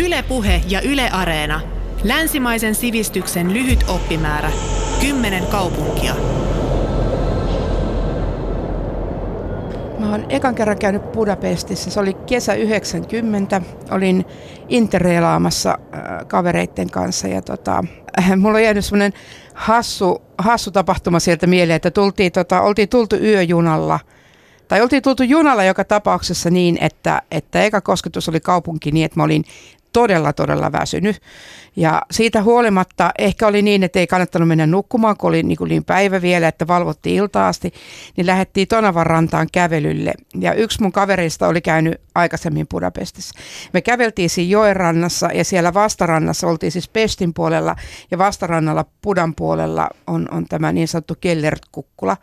Ylepuhe ja Yle Areena. Länsimaisen sivistyksen lyhyt oppimäärä. Kymmenen kaupunkia. Mä oon ekan kerran käynyt Budapestissa. Se oli kesä 90. Olin interreilaamassa äh, kavereitten kanssa ja tota, äh, mulla on jäänyt semmoinen hassu, hassu tapahtuma sieltä mieleen, että tultiin, tota, oltiin tultu yöjunalla – tai oltiin tultu junalla joka tapauksessa niin, että, että eka kosketus oli kaupunki niin, että mä olin todella, todella väsynyt. Ja siitä huolimatta ehkä oli niin, että ei kannattanut mennä nukkumaan, kun oli niin, kuin niin päivä vielä, että valvottiin ilta asti, niin lähdettiin Tonavan rantaan kävelylle. Ja yksi mun kaverista oli käynyt aikaisemmin Budapestissa. Me käveltiin siinä joen rannassa ja siellä vastarannassa oltiin siis Pestin puolella ja vastarannalla Pudan puolella on, on tämä niin sanottu Kellert-kukkula.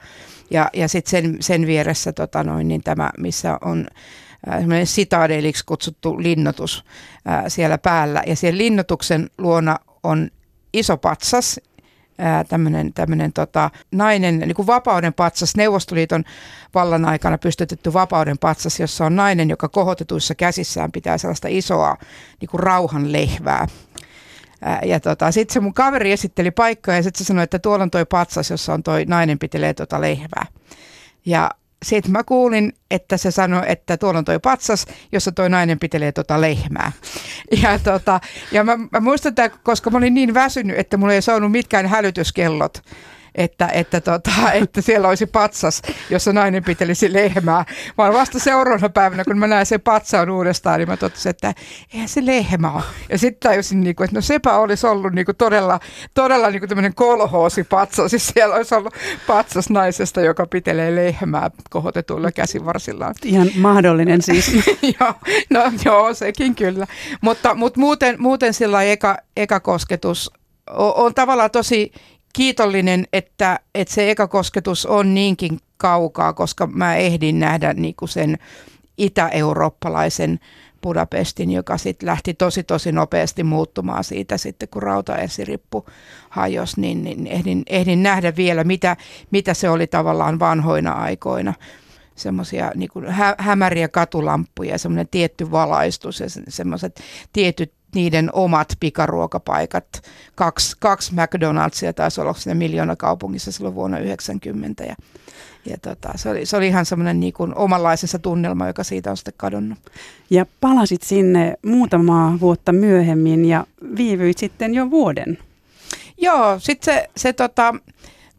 Ja, ja sitten sen, sen vieressä tota noin, niin tämä, missä on semmoinen sitaadeliksi kutsuttu linnoitus ää, siellä päällä. Ja siellä linnoituksen luona on iso patsas, tämmöinen, tämmöinen tota, nainen, niin kuin vapauden patsas, Neuvostoliiton vallan aikana pystytetty vapauden patsas, jossa on nainen, joka kohotetuissa käsissään pitää sellaista isoa niin kuin rauhan lehvää. Ja tota, sitten se mun kaveri esitteli paikkaa ja sitten se sanoi, että tuolla on toi patsas, jossa on toi nainen pitelee tota lehvää. Ja sitten mä kuulin, että se sanoi, että tuolla on toi patsas, jossa toi nainen pitelee tota lehmää. Ja, tota, ja mä, mä muistan, että koska mä olin niin väsynyt, että mulla ei saanut mitkään hälytyskellot, että, että, tota, että siellä olisi patsas, jossa nainen pitelisi lehmää. Vaan vasta seuraavana päivänä, kun mä näen sen patsaan uudestaan, niin mä totesin, että eihän se lehmä ole. Ja sitten tajusin, niin kuin, että no sepä olisi ollut niin kuin todella, todella niin kuin tämmöinen kolhoosi patsas. Siis siellä olisi ollut patsas naisesta, joka pitelee lehmää kohotetuilla käsivarsillaan. Ihan mahdollinen siis. joo, no joo, sekin kyllä. Mutta, mutta muuten, muuten sillä eka, eka kosketus on, on tavallaan tosi kiitollinen, että, että se eka kosketus on niinkin kaukaa, koska mä ehdin nähdä niin kuin sen itä-eurooppalaisen Budapestin, joka sitten lähti tosi tosi nopeasti muuttumaan siitä sitten, kun rautaesirippu hajosi, niin, niin ehdin, ehdin nähdä vielä, mitä, mitä se oli tavallaan vanhoina aikoina. Semmoisia niin hä- hämäriä katulamppuja, semmoinen tietty valaistus ja semmoiset tietyt niiden omat pikaruokapaikat. Kaksi, kaksi McDonald'sia taisi olla siinä miljoona kaupungissa silloin vuonna 90 ja, ja tota, se, oli, se oli ihan semmoinen niin kuin omanlaisensa tunnelma, joka siitä on sitten kadonnut. Ja palasit sinne muutamaa vuotta myöhemmin ja viivyit sitten jo vuoden. Joo, sitten se, se tota,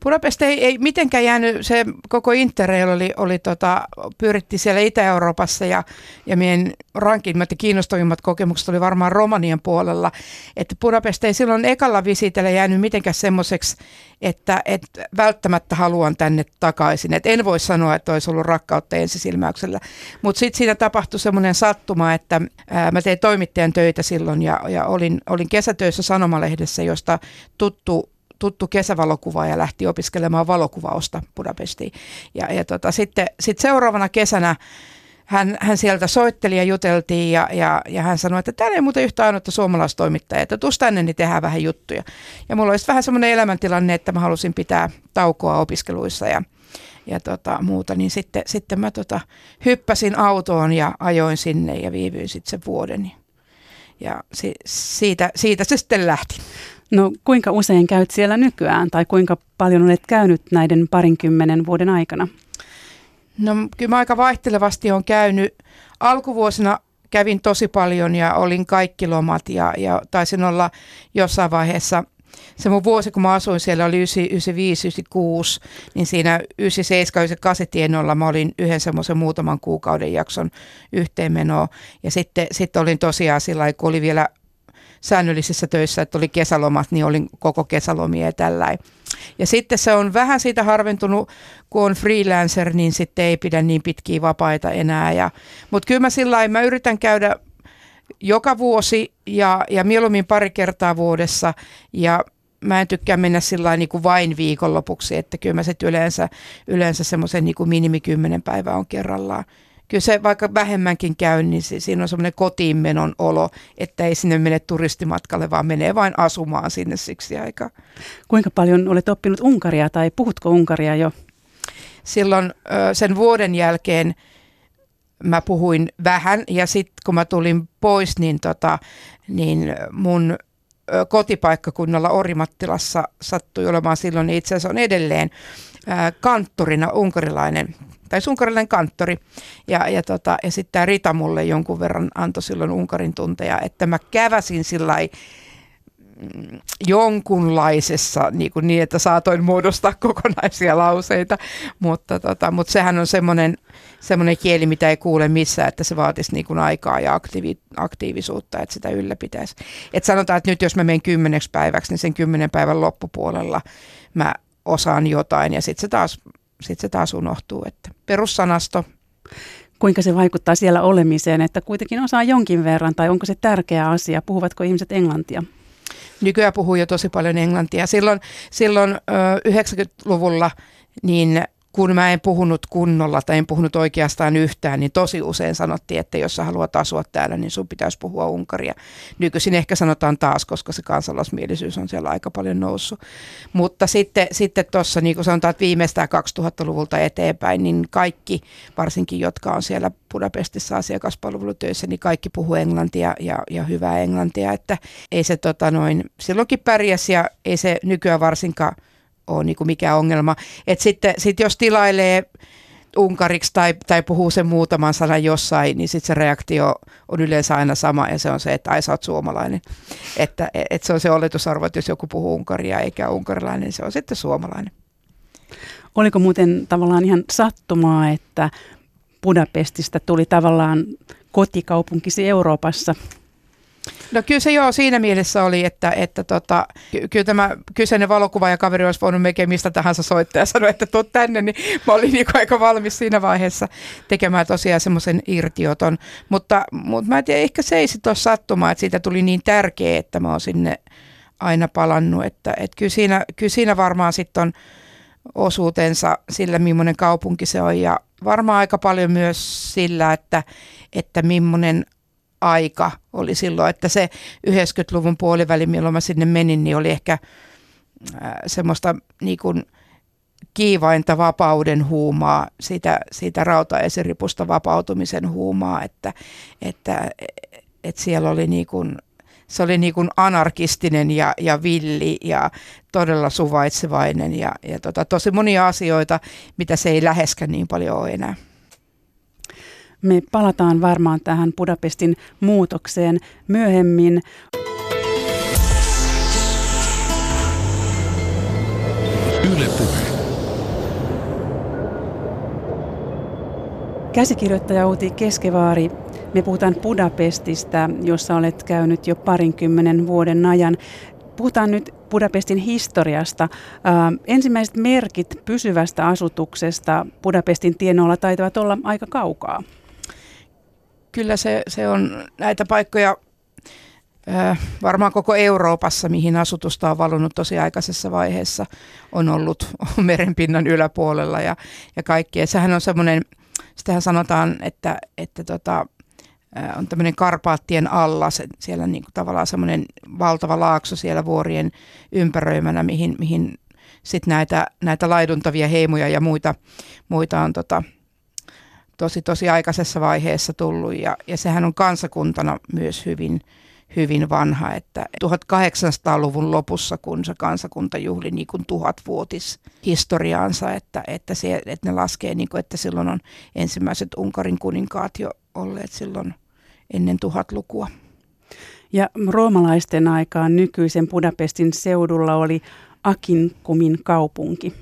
Budapest ei, ei mitenkään jäänyt, se koko Interrail oli, oli tota, pyöritti siellä Itä-Euroopassa ja, ja meidän rankimmat ja kiinnostavimmat kokemukset oli varmaan Romanian puolella. Että Budapest ei silloin ekalla visitellä jäänyt mitenkään semmoiseksi, että, että välttämättä haluan tänne takaisin. Et en voi sanoa, että olisi ollut rakkautta ensisilmäyksellä. Mutta sitten siinä tapahtui semmoinen sattuma, että ää, mä tein toimittajan töitä silloin ja, ja olin, olin kesätöissä Sanomalehdessä, josta tuttu tuttu kesävalokuva ja lähti opiskelemaan valokuvausta Budapestiin. Ja, ja tota, sitten sit seuraavana kesänä hän, hän sieltä soitteli ja juteltiin ja, ja, ja hän sanoi, että täällä ei muuten yhtä ainutta suomalaistoimittajaa, että tuus tänne, niin tehdään vähän juttuja. Ja mulla olisi vähän semmoinen elämäntilanne, että mä halusin pitää taukoa opiskeluissa ja, ja tota, muuta, niin sitten, sitten mä tota, hyppäsin autoon ja ajoin sinne ja viivyin sitten sen vuoden. Ja si, siitä, siitä se sitten lähti. No kuinka usein käyt siellä nykyään tai kuinka paljon olet käynyt näiden parinkymmenen vuoden aikana? No kyllä mä aika vaihtelevasti on käynyt. Alkuvuosina kävin tosi paljon ja olin kaikki lomat ja, ja taisin olla jossain vaiheessa se mun vuosi, kun mä asuin siellä, oli 95, 96, niin siinä 97, 98 tienoilla mä olin yhden semmoisen muutaman kuukauden jakson yhteenmenoa. Ja sitten, sitten olin tosiaan sillä kun oli vielä säännöllisissä töissä, että oli kesälomat, niin olin koko kesälomia ja tällä. Ja sitten se on vähän siitä harventunut, kun on freelancer, niin sitten ei pidä niin pitkiä vapaita enää. Ja, mutta kyllä mä sillä mä yritän käydä joka vuosi ja, ja mieluummin pari kertaa vuodessa ja mä en tykkää mennä sillä niin kuin vain viikonlopuksi, että kyllä mä yleensä, yleensä semmoisen niin kuin minimi kymmenen päivää on kerrallaan kyllä se vaikka vähemmänkin käy, niin se, siinä on semmoinen kotiinmenon olo, että ei sinne mene turistimatkalle, vaan menee vain asumaan sinne siksi aikaa. Kuinka paljon olet oppinut Unkaria tai puhutko Unkaria jo? Silloin sen vuoden jälkeen mä puhuin vähän ja sitten kun mä tulin pois, niin, tota, niin mun kotipaikkakunnalla Orimattilassa sattui olemaan silloin, niin itse asiassa on edelleen kanttorina unkarilainen tai unkarilainen kanttori. Ja, ja, tota, ja sitten tämä Rita mulle jonkun verran antoi silloin Unkarin tunteja, että mä käväsin sillä mm, jonkunlaisessa niin, kuin niin, että saatoin muodostaa kokonaisia lauseita, mutta, tota, mutta sehän on semmoinen, semmoinen kieli, mitä ei kuule missään, että se vaatisi niin kuin aikaa ja aktiivi, aktiivisuutta, että sitä ylläpitäisi. Et sanotaan, että nyt jos mä menen kymmeneksi päiväksi, niin sen kymmenen päivän loppupuolella mä osaan jotain ja sitten se taas sitten se taas unohtuu. Että perussanasto. Kuinka se vaikuttaa siellä olemiseen, että kuitenkin osaa jonkin verran, tai onko se tärkeä asia? Puhuvatko ihmiset englantia? Nykyään puhuu jo tosi paljon englantia. Silloin, silloin 90-luvulla niin kun mä en puhunut kunnolla tai en puhunut oikeastaan yhtään, niin tosi usein sanottiin, että jos sä haluat asua täällä, niin sun pitäisi puhua unkaria. Nykyisin ehkä sanotaan taas, koska se kansalaismielisyys on siellä aika paljon noussut. Mutta sitten sitten tuossa, niin kuin sanotaan, että viimeistään 2000-luvulta eteenpäin, niin kaikki, varsinkin jotka on siellä Budapestissa asiakaspalvelutöissä, niin kaikki puhuu englantia ja, ja hyvää englantia, että ei se tota noin, silloinkin pärjäs ja ei se nykyään varsinkaan ole niin kuin mikään ongelma. Et sitten sit jos tilailee unkariksi tai, tai puhuu sen muutaman sanan jossain, niin sitten se reaktio on yleensä aina sama ja se on se, että ai sä oot suomalainen. Että et se on se oletusarvo, että jos joku puhuu unkaria eikä unkarilainen, niin se on sitten suomalainen. Oliko muuten tavallaan ihan sattumaa, että Budapestista tuli tavallaan kotikaupunkisi Euroopassa No kyllä se joo siinä mielessä oli, että, että tota, kyllä tämä kyseinen valokuva ja kaveri olisi voinut melkein mistä tahansa soittaa ja sanoa, että tuu tänne, niin mä olin niin aika valmis siinä vaiheessa tekemään tosiaan semmoisen irtioton. Mutta, mutta mä en tiedä, ehkä se ei sitten ole sattumaa, että siitä tuli niin tärkeä, että mä oon sinne aina palannut. Että, että kyllä, siinä, kyllä siinä varmaan sitten on osuutensa sillä, millainen kaupunki se on ja varmaan aika paljon myös sillä, että, että millainen aika oli silloin, että se 90-luvun puoliväli, milloin mä sinne menin, niin oli ehkä äh, semmoista niin kuin kiivainta vapauden huumaa, siitä, siitä rautaesiripusta vapautumisen huumaa, että, että, että siellä oli niin kuin, se oli niin kuin anarkistinen ja, ja villi ja todella suvaitsevainen ja, ja tota, tosi monia asioita, mitä se ei läheskään niin paljon ole enää. Me palataan varmaan tähän Budapestin muutokseen myöhemmin. Yle Puhe. Käsikirjoittaja Outi Keskevaari, me puhutaan Budapestista, jossa olet käynyt jo parinkymmenen vuoden ajan. Puhutaan nyt Budapestin historiasta. Ensimmäiset merkit pysyvästä asutuksesta Budapestin tienoilla taitavat olla aika kaukaa kyllä se, se on näitä paikkoja varmaan koko Euroopassa, mihin asutusta on valunut tosi aikaisessa vaiheessa, on ollut merenpinnan yläpuolella ja, ja kaikki. sehän on semmoinen, sitähän sanotaan, että, että tota, on tämmöinen Karpaattien alla, se, siellä niin kuin tavallaan semmoinen valtava laakso siellä vuorien ympäröimänä, mihin, mihin sitten näitä, näitä laiduntavia heimoja ja muita, muita on tota, tosi tosi aikaisessa vaiheessa tullut ja, ja sehän on kansakuntana myös hyvin, hyvin vanha, että 1800-luvun lopussa, kun se kansakunta juhli niin kuin tuhatvuotis historiaansa, että, että, se, että ne laskee, niin kuin, että silloin on ensimmäiset Unkarin kuninkaat jo olleet silloin ennen tuhatlukua. Ja roomalaisten aikaan nykyisen Budapestin seudulla oli Akinkumin kaupunki.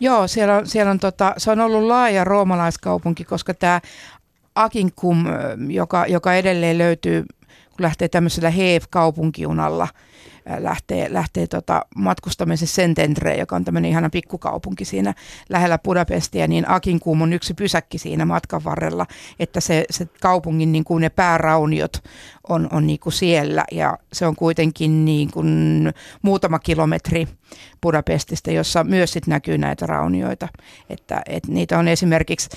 Joo, siellä on, siellä on tota, se on ollut laaja roomalaiskaupunki, koska tämä Akinkum, joka, joka edelleen löytyy, kun lähtee tämmöisellä Heev-kaupunkijunalla, lähtee, lähtee tota matkustamisen Sententre, joka on tämmöinen ihana pikkukaupunki siinä lähellä Budapestia, niin Akinkuum on yksi pysäkki siinä matkan varrella, että se, se kaupungin niin kuin ne päärauniot on, on niin kuin siellä ja se on kuitenkin niin kuin muutama kilometri Budapestista, jossa myös sit näkyy näitä raunioita. Että, että niitä on esimerkiksi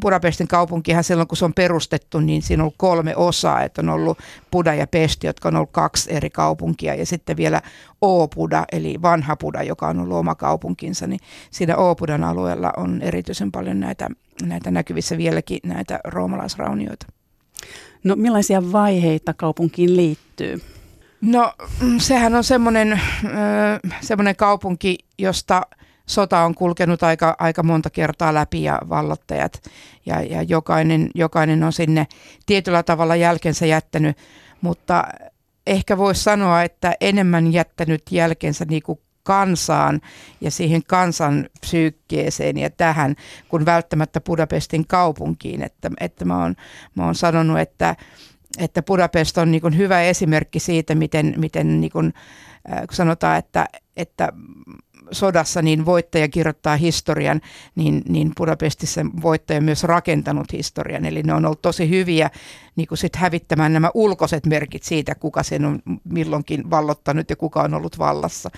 Budapestin kaupunkihan silloin, kun se on perustettu, niin siinä on ollut kolme osaa, että on ollut Buda ja Pesti, jotka on ollut kaksi eri kaupunkia, ja sitten vielä Oopuda, eli vanha Buda, joka on ollut oma kaupunkinsa, niin siinä Oopudan alueella on erityisen paljon näitä, näitä näkyvissä vieläkin näitä roomalaisraunioita. No millaisia vaiheita kaupunkiin liittyy? No mm, sehän on semmoinen, semmoinen kaupunki, josta sota on kulkenut aika, aika monta kertaa läpi ja vallottajat ja, ja jokainen, jokainen on sinne tietyllä tavalla jälkensä jättänyt, mutta ehkä voisi sanoa, että enemmän jättänyt jälkensä niin kuin kansaan ja siihen kansan psyykkeeseen ja tähän, kun välttämättä Budapestin kaupunkiin. Että, että mä, oon, mä oon sanonut, että, että Budapest on niin hyvä esimerkki siitä, miten, miten niin kuin, äh, kun sanotaan, että, että sodassa niin voittaja kirjoittaa historian, niin, niin Budapestissa voittaja myös rakentanut historian. Eli ne on ollut tosi hyviä niin kuin sit hävittämään nämä ulkoiset merkit siitä, kuka sen on milloinkin vallottanut ja kuka on ollut vallassa.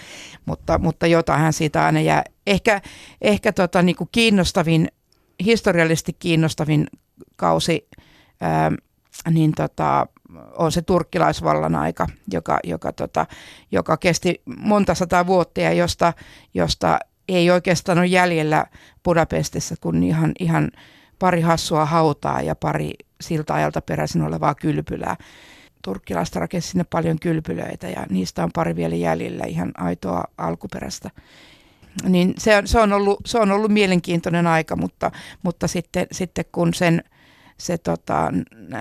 Mutta, mutta jotain siitä aina jää. Ehkä, ehkä tota, niin kuin kiinnostavin, historiallisesti kiinnostavin kausi ää, niin tota, on se turkkilaisvallan aika, joka, joka, tota, joka kesti monta sataa vuotta ja josta, josta ei oikeastaan ole jäljellä Budapestissa kuin ihan, ihan pari hassua hautaa ja pari siltä ajalta peräisin olevaa kylpylää. Turkkilaiset rakensi sinne paljon kylpylöitä ja niistä on pari vielä jäljellä ihan aitoa alkuperäistä. Niin se se on, ollut, se on ollut mielenkiintoinen aika, mutta, mutta sitten, sitten kun sen – se tota,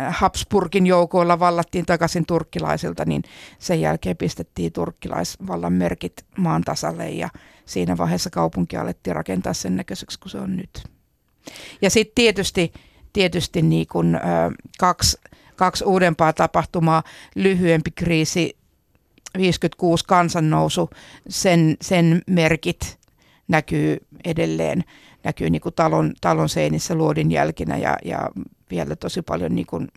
Habsburgin joukoilla vallattiin takaisin turkkilaisilta, niin sen jälkeen pistettiin turkkilaisvallan merkit maan tasalle ja siinä vaiheessa kaupunki alettiin rakentaa sen näköiseksi kuin se on nyt. Ja sitten tietysti, tietysti niin kun, ö, kaksi, kaksi uudempaa tapahtumaa, lyhyempi kriisi, 56 kansannousu, sen, sen merkit näkyy edelleen näkyy niin kuin talon, talon seinissä luodin jälkinä ja, ja vielä tosi paljon, niin kuin,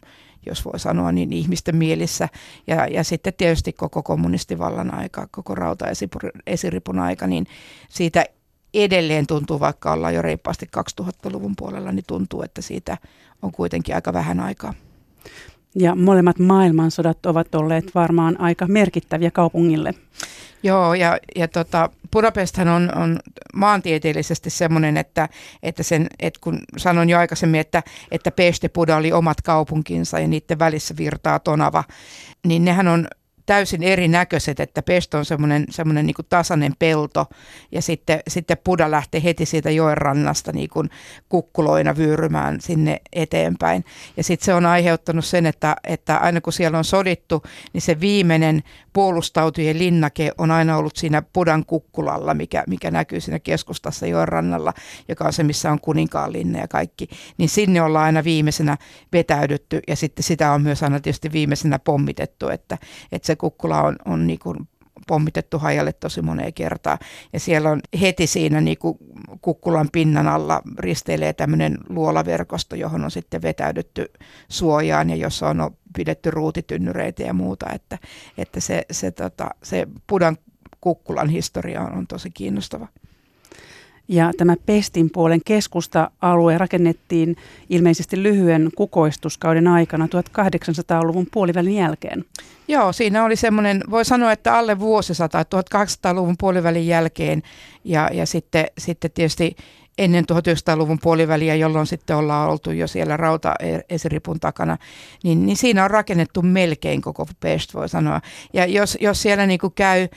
jos voi sanoa, niin ihmisten mielissä. Ja, ja sitten tietysti koko kommunistivallan aika, koko rautaesiripun aika, niin siitä edelleen tuntuu, vaikka ollaan jo reippaasti 2000-luvun puolella, niin tuntuu, että siitä on kuitenkin aika vähän aikaa. Ja molemmat maailmansodat ovat olleet varmaan aika merkittäviä kaupungille. Joo, ja, ja tota, Budapesthan on, on maantieteellisesti semmoinen, että, että, sen, että kun sanon jo aikaisemmin, että, että Peste Buda oli omat kaupunkinsa ja niiden välissä virtaa Tonava, niin nehän on täysin erinäköiset, että Pesto on semmoinen, semmoinen niin tasainen pelto ja sitten, sitten Puda lähtee heti siitä joen rannasta niin kukkuloina vyörymään sinne eteenpäin. Ja sitten se on aiheuttanut sen, että, että aina kun siellä on sodittu, niin se viimeinen puolustautujen linnake on aina ollut siinä Pudan kukkulalla, mikä, mikä näkyy siinä keskustassa joen rannalla, joka on se, missä on kuninkaan linna ja kaikki. Niin sinne ollaan aina viimeisenä vetäydytty ja sitten sitä on myös aina tietysti viimeisenä pommitettu, että, että se kukkula on, on niin kuin pommitettu hajalle tosi moneen kertaan. Ja siellä on heti siinä niin kuin kukkulan pinnan alla risteilee tämmöinen luolaverkosto, johon on sitten vetäydytty suojaan ja jossa on pidetty ruutitynnyreitä ja muuta. Että, että se, se, tota, se Pudan kukkulan historia on, on tosi kiinnostava. Ja tämä Pestin puolen keskusta-alue rakennettiin ilmeisesti lyhyen kukoistuskauden aikana 1800-luvun puolivälin jälkeen. Joo, siinä oli semmoinen, voi sanoa, että alle vuosisata, 1800-luvun puolivälin jälkeen ja, ja sitten, sitten tietysti ennen 1900-luvun puoliväliä, jolloin sitten ollaan oltu jo siellä rautaesiripun takana, niin, niin siinä on rakennettu melkein koko Pest, voi sanoa. Ja jos, jos siellä niin käy,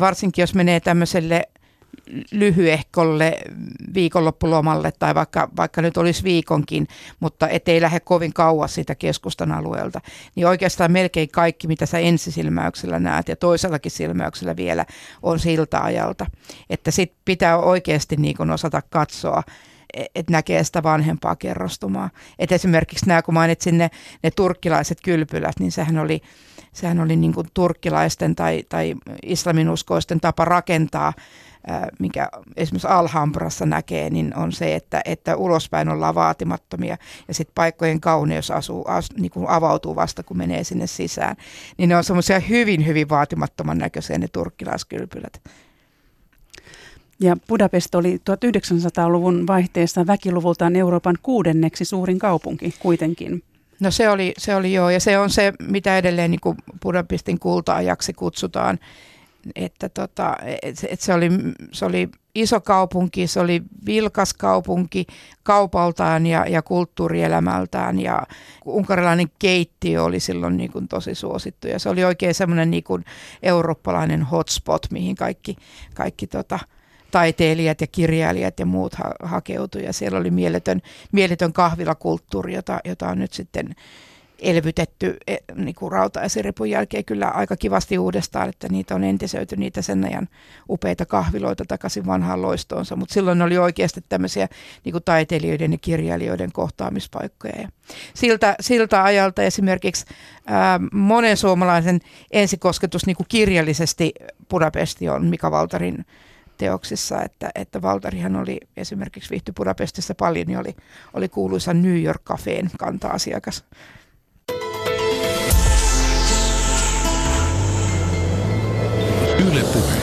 varsinkin jos menee tämmöiselle lyhyehkolle viikonloppulomalle tai vaikka, vaikka nyt olisi viikonkin, mutta ettei lähde kovin kauas siitä keskustan alueelta, niin oikeastaan melkein kaikki, mitä sä ensisilmäyksellä näet ja toisellakin silmäyksellä vielä on siltä ajalta. Että sit pitää oikeasti niin osata katsoa, e, että näkee sitä vanhempaa kerrostumaa. Et esimerkiksi nämä, kun mainitsin ne, ne turkkilaiset kylpylät, niin sehän oli, sehän oli niin turkkilaisten tai, tai islaminuskoisten tapa rakentaa mikä esimerkiksi Alhambrassa näkee, niin on se, että, että ulospäin ollaan vaatimattomia ja sitten paikkojen kauneus asuu, as, niin kuin avautuu vasta, kun menee sinne sisään. Niin ne on semmoisia hyvin, hyvin vaatimattoman näköisiä ne turkkilaiskylpylät. Ja Budapest oli 1900-luvun vaihteessa väkiluvultaan Euroopan kuudenneksi suurin kaupunki kuitenkin. No se oli, se oli joo, ja se on se, mitä edelleen niin kuin Budapestin kulta-ajaksi kutsutaan että tota, et, et se, oli, se oli iso kaupunki, se oli vilkas kaupunki kaupaltaan ja, ja kulttuurielämältään. Ja unkarilainen keittiö oli silloin niin kuin tosi suosittu. Ja se oli oikein semmoinen niin kuin eurooppalainen hotspot, mihin kaikki, kaikki tota, taiteilijat ja kirjailijat ja muut ha- hakeutui. Ja siellä oli mieletön, mieletön kahvilakulttuuri, jota, jota on nyt sitten elvytetty e, niin kuin rautaesiripun jälkeen kyllä aika kivasti uudestaan, että niitä on entisöity niitä sen ajan upeita kahviloita takaisin vanhaan loistoonsa, mutta silloin oli oikeasti tämmöisiä niin kuin taiteilijoiden ja kirjailijoiden kohtaamispaikkoja. Ja siltä, siltä ajalta esimerkiksi ää, monen suomalaisen ensikosketus niin kuin kirjallisesti Budapesti on Mika Valtarin teoksissa, että, että Valtarihan oli esimerkiksi viihty Budapestissa paljon, niin oli, oli kuuluisa New York Cafeen kanta-asiakas. Yle Puhe.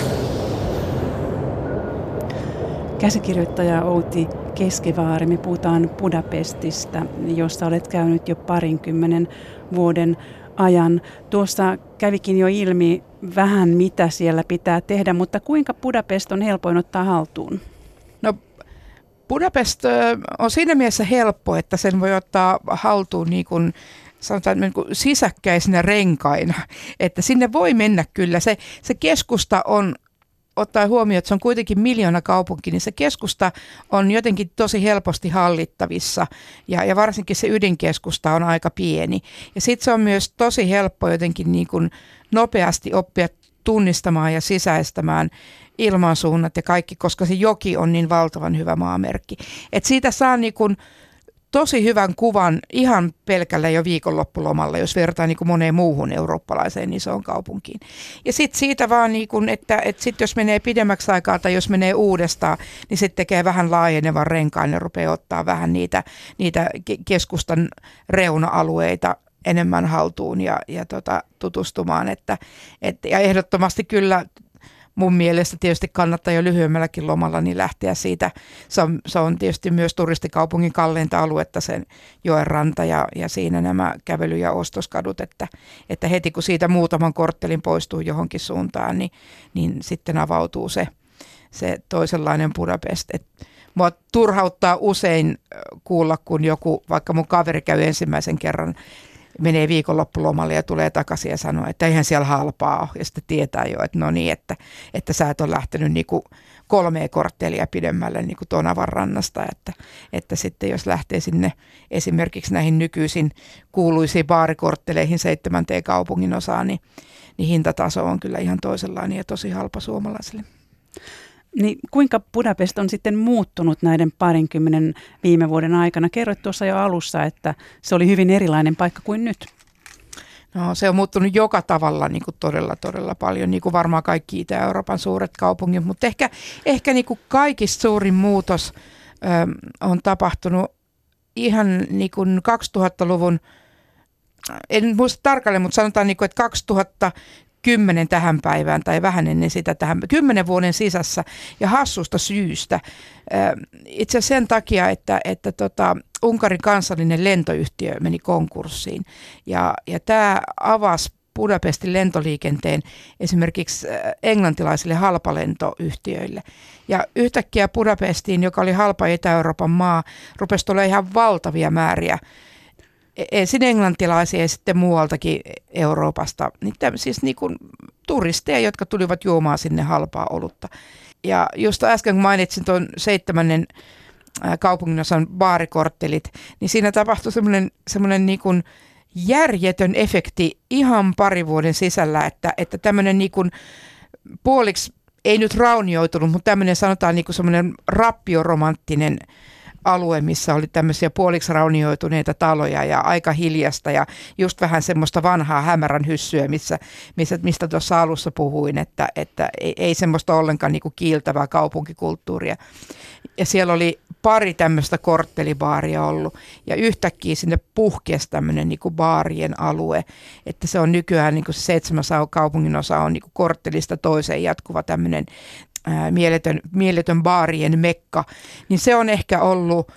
Käsikirjoittaja Outi Keskevaari, me puhutaan Budapestista, jossa olet käynyt jo parinkymmenen vuoden ajan. Tuossa kävikin jo ilmi vähän, mitä siellä pitää tehdä, mutta kuinka Budapest on helpoin ottaa haltuun? No Budapest on siinä mielessä helppo, että sen voi ottaa haltuun niin kuin sanotaan niin kuin sisäkkäisinä renkaina, että sinne voi mennä kyllä. Se, se keskusta on ottaa huomioon, että se on kuitenkin miljoona kaupunki, niin se keskusta on jotenkin tosi helposti hallittavissa ja, ja varsinkin se ydinkeskusta on aika pieni. Ja sitten se on myös tosi helppo jotenkin niin kuin nopeasti oppia tunnistamaan ja sisäistämään ilmansuunnat ja kaikki, koska se joki on niin valtavan hyvä maamerkki. Et siitä saa niin kuin tosi hyvän kuvan ihan pelkällä jo viikonloppulomalla, jos vertaa niin kuin moneen muuhun eurooppalaiseen isoon kaupunkiin. Ja sitten siitä vaan, niin kuin, että, että sit jos menee pidemmäksi aikaa tai jos menee uudestaan, niin sitten tekee vähän laajenevan renkaan ja rupeaa ottaa vähän niitä, niitä keskustan reuna-alueita enemmän haltuun ja, ja tota, tutustumaan. Että, et, ja ehdottomasti kyllä mun mielestä tietysti kannattaa jo lyhyemmälläkin lomalla niin lähteä siitä. Se on, se on tietysti myös turistikaupungin kalleinta aluetta sen joen ranta ja, ja siinä nämä kävely- ja ostoskadut, että, että heti kun siitä muutaman korttelin poistuu johonkin suuntaan, niin, niin sitten avautuu se, se toisenlainen Budapest. Et mua turhauttaa usein kuulla, kun joku, vaikka mun kaveri käy ensimmäisen kerran menee viikonloppulomalle ja tulee takaisin ja sanoo, että eihän siellä halpaa ole. Ja sitten tietää jo, että no niin, että, että sä et ole lähtenyt niin kuin kolme korttelia pidemmälle niin kuin Tonavan rannasta, että, että sitten jos lähtee sinne esimerkiksi näihin nykyisin kuuluisiin baarikortteleihin seitsemänteen kaupungin osaan, niin, niin hintataso on kyllä ihan toisenlainen ja tosi halpa suomalaisille. Niin kuinka Budapest on sitten muuttunut näiden parinkymmenen viime vuoden aikana? Kerroit tuossa jo alussa, että se oli hyvin erilainen paikka kuin nyt. No, se on muuttunut joka tavalla niin kuin todella, todella paljon, niin kuin varmaan kaikki Itä-Euroopan suuret kaupungit, mutta ehkä, ehkä niin kuin kaikista suurin muutos ö, on tapahtunut ihan niin kuin 2000-luvun en muista tarkalleen, mutta sanotaan, niin kuin, että 2000 kymmenen tähän päivään tai vähän ennen sitä tähän, kymmenen vuoden sisässä ja hassusta syystä. Itse sen takia, että, että tota, Unkarin kansallinen lentoyhtiö meni konkurssiin ja, ja tämä avasi Budapestin lentoliikenteen esimerkiksi englantilaisille halpalentoyhtiöille. Ja yhtäkkiä Budapestiin, joka oli halpa Itä-Euroopan maa, rupesi tulla ihan valtavia määriä ensin englantilaisia ja sitten muualtakin Euroopasta, niin siis niin kuin turisteja, jotka tulivat juomaan sinne halpaa olutta. Ja just äsken kun mainitsin tuon seitsemännen kaupunginosan baarikorttelit, niin siinä tapahtui semmoinen, semmoinen niin kuin järjetön efekti ihan pari vuoden sisällä, että, että tämmöinen niin kuin puoliksi, ei nyt raunioitunut, mutta tämmöinen sanotaan niin kuin semmoinen rappioromanttinen alue, missä oli tämmöisiä puoliksi raunioituneita taloja ja aika hiljasta ja just vähän semmoista vanhaa hämärän hyssyä, missä, missä, mistä tuossa alussa puhuin, että, että ei, ei semmoista ollenkaan niin kuin kiiltävää kaupunkikulttuuria. Ja siellä oli pari tämmöistä korttelibaaria ollut ja yhtäkkiä sinne puhkesi tämmöinen niin baarien alue, että se on nykyään niin kuin se seitsemäs kaupungin osa on niin kuin korttelista toiseen jatkuva tämmöinen ää, mieletön, mieletön baarien mekka, niin se on ehkä ollut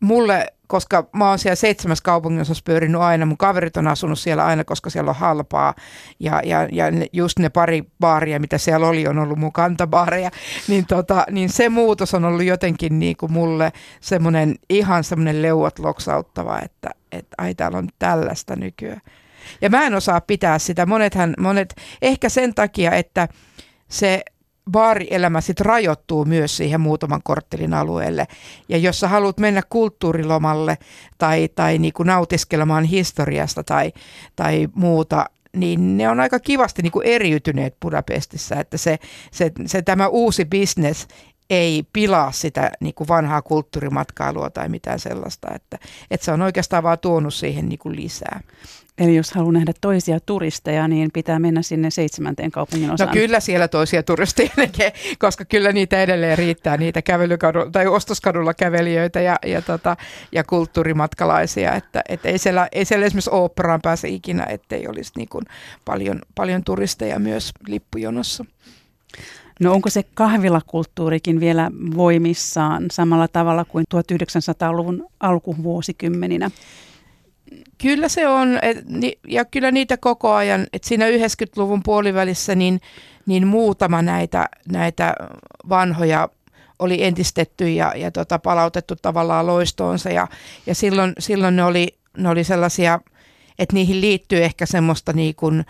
mulle koska mä oon siellä seitsemäs kaupunginosassa pyörinyt aina, mun kaverit on asunut siellä aina, koska siellä on halpaa. Ja, ja, ja just ne pari baaria, mitä siellä oli, on ollut mun kantabaareja, niin, tota, niin se muutos on ollut jotenkin niin kuin mulle semmoinen ihan semmoinen leuat loksauttava, että, että ai täällä on tällaista nykyään. Ja mä en osaa pitää sitä, monethan, monet, ehkä sen takia, että se baarielämä sit rajoittuu myös siihen muutaman korttelin alueelle. Ja jos sä haluat mennä kulttuurilomalle tai, tai niinku nautiskelemaan historiasta tai, tai muuta, niin ne on aika kivasti niinku eriytyneet Budapestissa, että se, se, se tämä uusi business ei pilaa sitä niin kuin vanhaa kulttuurimatkailua tai mitään sellaista, että, että se on oikeastaan vaan tuonut siihen niin kuin lisää. Eli jos haluaa nähdä toisia turisteja, niin pitää mennä sinne seitsemänteen kaupungin osaan. No kyllä siellä toisia turisteja näkee, koska kyllä niitä edelleen riittää, niitä kävelykadu, tai ostoskadulla kävelijöitä ja, ja, tota, ja kulttuurimatkalaisia. Että, et ei, siellä, ei siellä esimerkiksi oopperaan pääse ikinä, ettei olisi niin kuin paljon, paljon turisteja myös lippujonossa. No onko se kahvilakulttuurikin vielä voimissaan samalla tavalla kuin 1900-luvun alkuvuosikymmeninä? Kyllä se on, et, ja kyllä niitä koko ajan, että siinä 90-luvun puolivälissä niin, niin muutama näitä, näitä vanhoja oli entistetty ja, ja tota, palautettu tavallaan loistoonsa ja, ja silloin, silloin ne, oli, ne oli sellaisia, että niihin liittyy ehkä semmoista niin kuin,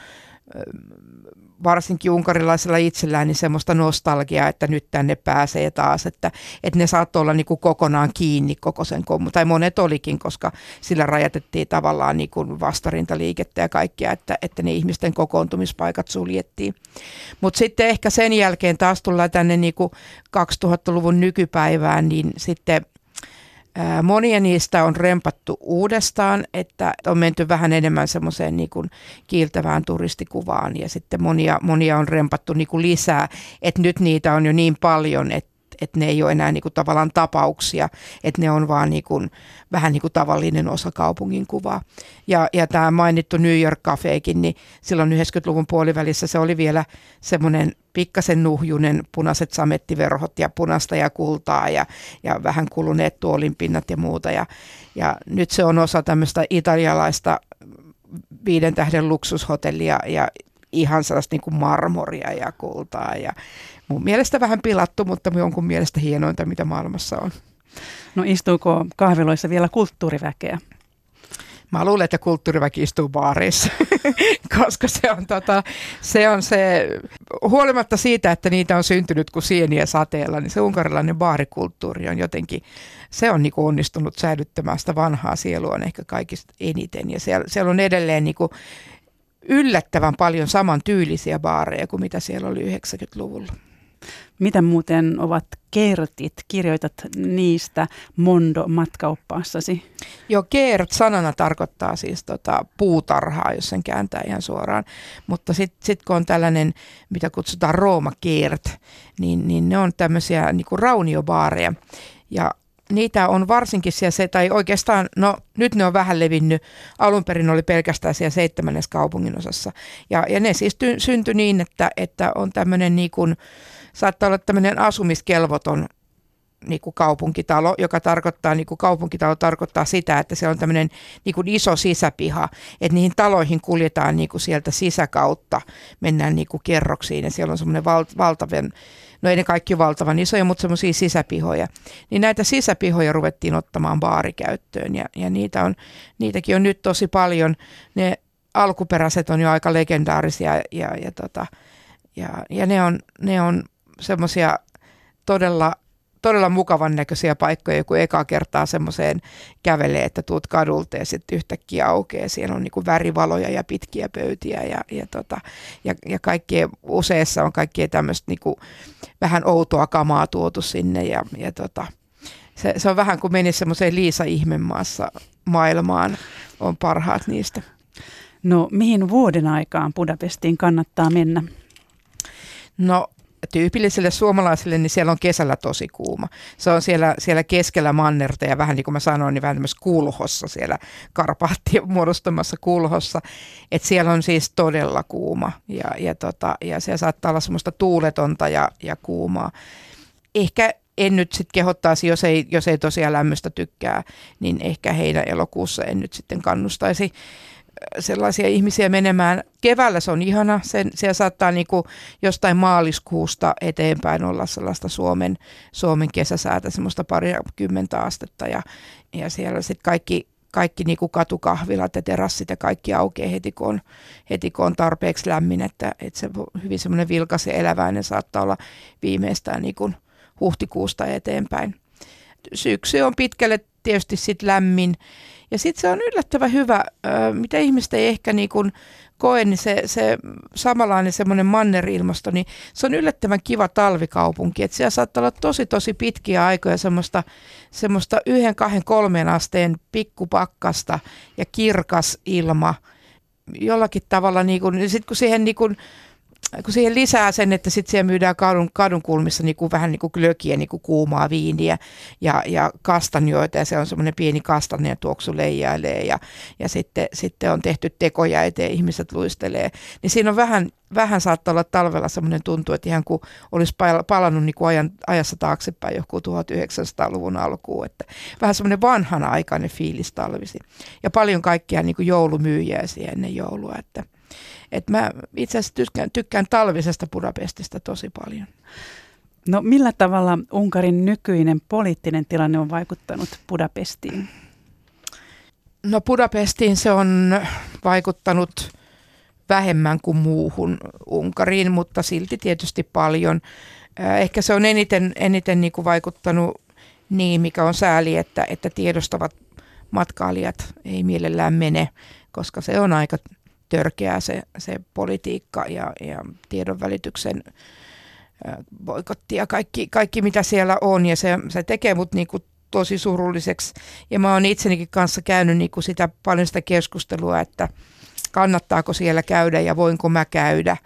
varsinkin unkarilaisella itsellään niin semmoista nostalgiaa, että nyt tänne pääsee taas, että, että ne saattoi olla niin kuin kokonaan kiinni koko sen kommu, tai monet olikin, koska sillä rajatettiin tavallaan niin kuin vastarintaliikettä ja kaikkea, että, että ne ihmisten kokoontumispaikat suljettiin. Mutta sitten ehkä sen jälkeen taas tullaan tänne niin kuin 2000-luvun nykypäivään, niin sitten Monia niistä on rempattu uudestaan, että on menty vähän enemmän semmoiseen niin kiiltävään turistikuvaan ja sitten monia, monia on rempattu niin kuin lisää, että nyt niitä on jo niin paljon, että että ne ei ole enää niinku tavallaan tapauksia, että ne on vaan niinku, vähän niin kuin tavallinen osa kaupungin kuvaa. Ja, ja tämä mainittu New York Cafekin, niin silloin 90-luvun puolivälissä se oli vielä semmoinen pikkasen nuhjunen punaiset samettiverhot ja punasta ja kultaa ja, ja vähän kuluneet tuolinpinnat ja muuta. Ja, ja nyt se on osa tämmöistä italialaista viiden tähden luksushotellia ja ihan sellaista niin kuin marmoria ja kultaa ja mun mielestä vähän pilattu, mutta jonkun mielestä hienointa, mitä maailmassa on. No istuuko kahviloissa vielä kulttuuriväkeä? Mä luulen, että kulttuuriväki istuu baareissa, koska se on, tota, se on se, huolimatta siitä, että niitä on syntynyt kuin sieniä sateella, niin se unkarilainen baarikulttuuri on jotenkin, se on niin onnistunut säilyttämään sitä vanhaa sielua ehkä kaikista eniten. Ja siellä, siellä on edelleen niin yllättävän paljon samantyylisiä baareja kuin mitä siellä oli 90-luvulla. Mitä muuten ovat kertit? Kirjoitat niistä Mondo-matkauppaassasi. Joo, kert sanana tarkoittaa siis tota puutarhaa, jos sen kääntää ihan suoraan. Mutta sitten sit kun on tällainen, mitä kutsutaan Rooma-kert, niin, niin ne on tämmöisiä niinku rauniobaareja. Ja niitä on varsinkin siellä se, tai oikeastaan, no nyt ne on vähän levinnyt, alun perin oli pelkästään siellä seitsemännes kaupungin osassa. Ja, ja ne siis ty, syntyi niin, että, että on tämmöinen niin kuin, saattaa olla tämmöinen asumiskelvoton niin kuin kaupunkitalo, joka tarkoittaa, niin kuin kaupunkitalo tarkoittaa sitä, että se on tämmöinen niin kuin iso sisäpiha, että niihin taloihin kuljetaan niin kuin sieltä sisäkautta, mennään niin kuin kerroksiin ja siellä on semmoinen val, valtavan, no ei ne kaikki valtavan isoja, mutta semmoisia sisäpihoja. Niin näitä sisäpihoja ruvettiin ottamaan baarikäyttöön ja, ja niitä on, niitäkin on nyt tosi paljon. Ne alkuperäiset on jo aika legendaarisia ja, ja, tota, ja, ja ne on, ne on semmoisia todella, todella mukavan näköisiä paikkoja, kun eka kertaa semmoiseen kävelee, että tuut kadulta ja sitten yhtäkkiä aukeaa. Siellä on niinku värivaloja ja pitkiä pöytiä ja, ja, tota, ja, ja kaikkea, useissa on kaikkea tämmöistä niinku, vähän outoa kamaa tuotu sinne ja, ja tota, se, se on vähän kuin menisi semmoiseen Liisa Ihmemaassa maailmaan, on parhaat niistä. No mihin vuoden aikaan Budapestiin kannattaa mennä? No tyypilliselle suomalaisille, niin siellä on kesällä tosi kuuma. Se on siellä, siellä keskellä mannerta ja vähän niin kuin mä sanoin, niin vähän tämmöisessä kulhossa siellä Karpaattien muodostumassa kulhossa. Että siellä on siis todella kuuma ja, ja, tota, ja siellä saattaa olla semmoista tuuletonta ja, ja kuumaa. Ehkä en nyt sitten kehottaisi, jos ei, jos ei tosiaan lämmöstä tykkää, niin ehkä heidän elokuussa en nyt sitten kannustaisi sellaisia ihmisiä menemään. Keväällä se on ihana, sen, siellä saattaa niin kuin jostain maaliskuusta eteenpäin olla sellaista Suomen, Suomen kesäsäätä, semmoista parikymmentä astetta ja, ja siellä sitten kaikki, kaikki niin kuin katukahvilat ja terassit ja kaikki aukeaa heti kun on, heti kun on tarpeeksi lämmin, että, että se hyvin semmoinen vilkas ja eläväinen saattaa olla viimeistään niin kuin huhtikuusta eteenpäin. Syksy on pitkälle tietysti sitten lämmin ja sitten se on yllättävän hyvä, mitä ihmiset ei ehkä niin kuin koe, niin se, se samanlainen semmoinen mannerilmasto, niin se on yllättävän kiva talvikaupunki. Että siellä saattaa olla tosi tosi pitkiä aikoja semmoista, semmoista yhden, kahden, kolmen asteen pikkupakkasta ja kirkas ilma. Jollakin tavalla, niin kun, sit kun siihen niin kun, kun siihen lisää sen, että sitten siellä myydään kadun, kadun kulmissa niin kuin vähän niin kuin glökiä, niin kuin kuumaa viiniä ja, ja kastanjoita ja se on semmoinen pieni kastania tuoksu leijailee ja, ja sitten, sitten on tehty tekoja eteen, ihmiset luistelee. Niin siinä on vähän, vähän saattaa olla talvella semmoinen tuntu, että ihan kuin olisi palannut niin kuin ajan, ajassa taaksepäin joku 1900-luvun alkuun. Että vähän semmoinen vanhana aikainen fiilis talvisi. Ja paljon kaikkia niin kuin joulumyyjiä ennen joulua, että – et mä itse asiassa tykkään, tykkään talvisesta Budapestista tosi paljon. No millä tavalla Unkarin nykyinen poliittinen tilanne on vaikuttanut Budapestiin? No Budapestiin se on vaikuttanut vähemmän kuin muuhun Unkariin, mutta silti tietysti paljon. Ehkä se on eniten, eniten niin kuin vaikuttanut niin, mikä on sääli, että, että tiedostavat matkailijat ei mielellään mene, koska se on aika törkeää se, se politiikka ja, ja tiedonvälityksen boikotti ja kaikki, kaikki mitä siellä on ja se, se tekee mut niinku tosi surulliseksi ja mä oon itsenikin kanssa käynyt niinku sitä, paljon sitä keskustelua, että kannattaako siellä käydä ja voinko mä käydä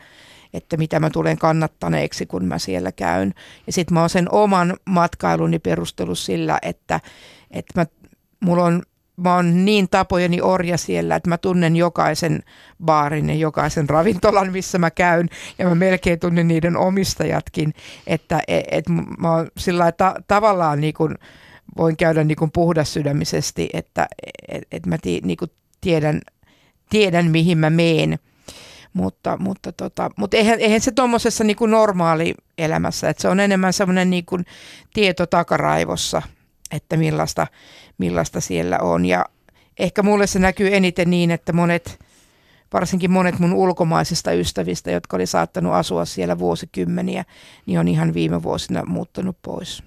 että mitä mä tulen kannattaneeksi, kun mä siellä käyn. Ja sitten mä oon sen oman matkailuni perustellut sillä, että, että mä, mulla on mä oon niin tapojeni orja siellä, että mä tunnen jokaisen baarin ja jokaisen ravintolan, missä mä käyn, ja mä melkein tunnen niiden omistajatkin, että et, et mä oon sillä ta- tavallaan niin kuin, voin käydä niin kuin puhdas sydämisesti, että et, et mä ti, niin kuin tiedän, tiedän, mihin mä meen. Mutta, mutta, tota, mutta eihän, eihän se tuommoisessa niin normaali elämässä, että se on enemmän semmoinen niin tieto takaraivossa – että millaista, millaista siellä on. Ja ehkä mulle se näkyy eniten niin, että monet, varsinkin monet mun ulkomaisista ystävistä, jotka oli saattanut asua siellä vuosikymmeniä, niin on ihan viime vuosina muuttanut pois.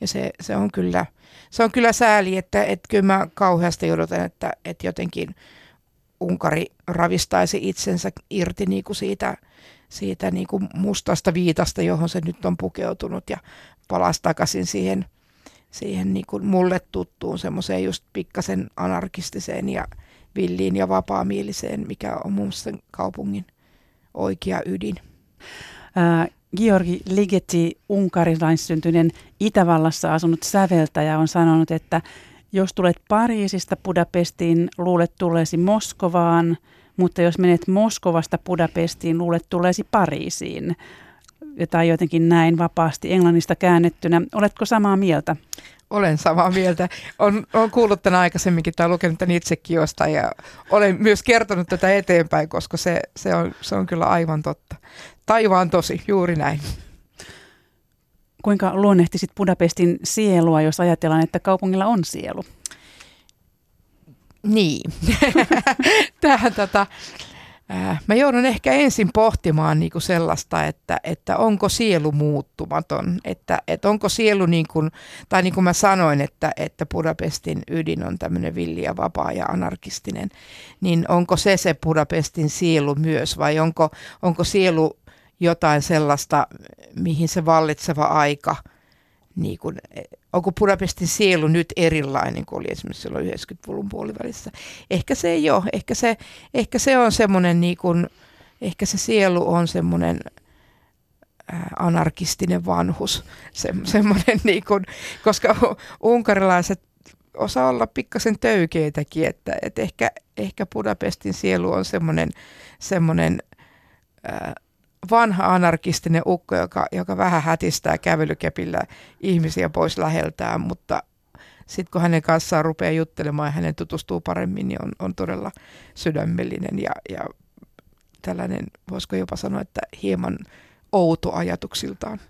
Ja se, se, on, kyllä, se on kyllä sääli, että, että kyllä mä kauheasti odotan, että, että jotenkin Unkari ravistaisi itsensä irti niin kuin siitä, siitä niin kuin mustasta viitasta, johon se nyt on pukeutunut ja palasi takaisin siihen – siihen niin kuin mulle tuttuun semmoiseen just pikkasen anarkistiseen ja villiin ja vapaamieliseen, mikä on mun mielestä kaupungin oikea ydin. Ää, Georgi Ligeti, unkarilaissyntyinen Itävallassa asunut säveltäjä, on sanonut, että jos tulet Pariisista Budapestiin, luulet tulleesi Moskovaan, mutta jos menet Moskovasta Budapestiin, luulet tulleesi Pariisiin tai jotenkin näin vapaasti englannista käännettynä. Oletko samaa mieltä? Olen samaa mieltä. Olen, olen kuullut tämän aikaisemminkin tai lukenut tämän itsekin jostain ja olen myös kertonut tätä eteenpäin, koska se, se, on, se on kyllä aivan totta. Taivaan tosi, juuri näin. Kuinka luonnehtisit Budapestin sielua, jos ajatellaan, että kaupungilla on sielu? Niin. Tähän tota, Äh, mä joudun ehkä ensin pohtimaan niin kuin sellaista, että, että onko sielu muuttumaton, että, että onko sielu niin kuin, tai niin kuin mä sanoin, että, että Budapestin ydin on tämmöinen villi ja vapaa ja anarkistinen, niin onko se se Budapestin sielu myös vai onko, onko sielu jotain sellaista, mihin se vallitseva aika – niin kuin, onko Budapestin sielu nyt erilainen kuin oli esimerkiksi silloin 90-luvun puolivälissä. Ehkä se ei ole. Ehkä se, ehkä se on semmoinen, niin kuin, ehkä se sielu on semmoinen anarkistinen vanhus, se, semmoinen niin kuin, koska unkarilaiset osaa olla pikkasen töykeitäkin, että, että ehkä, ehkä Budapestin sielu on semmoinen, semmoinen ää, vanha anarkistinen ukko, joka, joka vähän hätistää kävelykepillä ihmisiä pois läheltään, mutta sitten kun hänen kanssaan rupeaa juttelemaan ja hänen tutustuu paremmin, niin on, on todella sydämellinen ja, ja tällainen, voisiko jopa sanoa, että hieman outo ajatuksiltaan.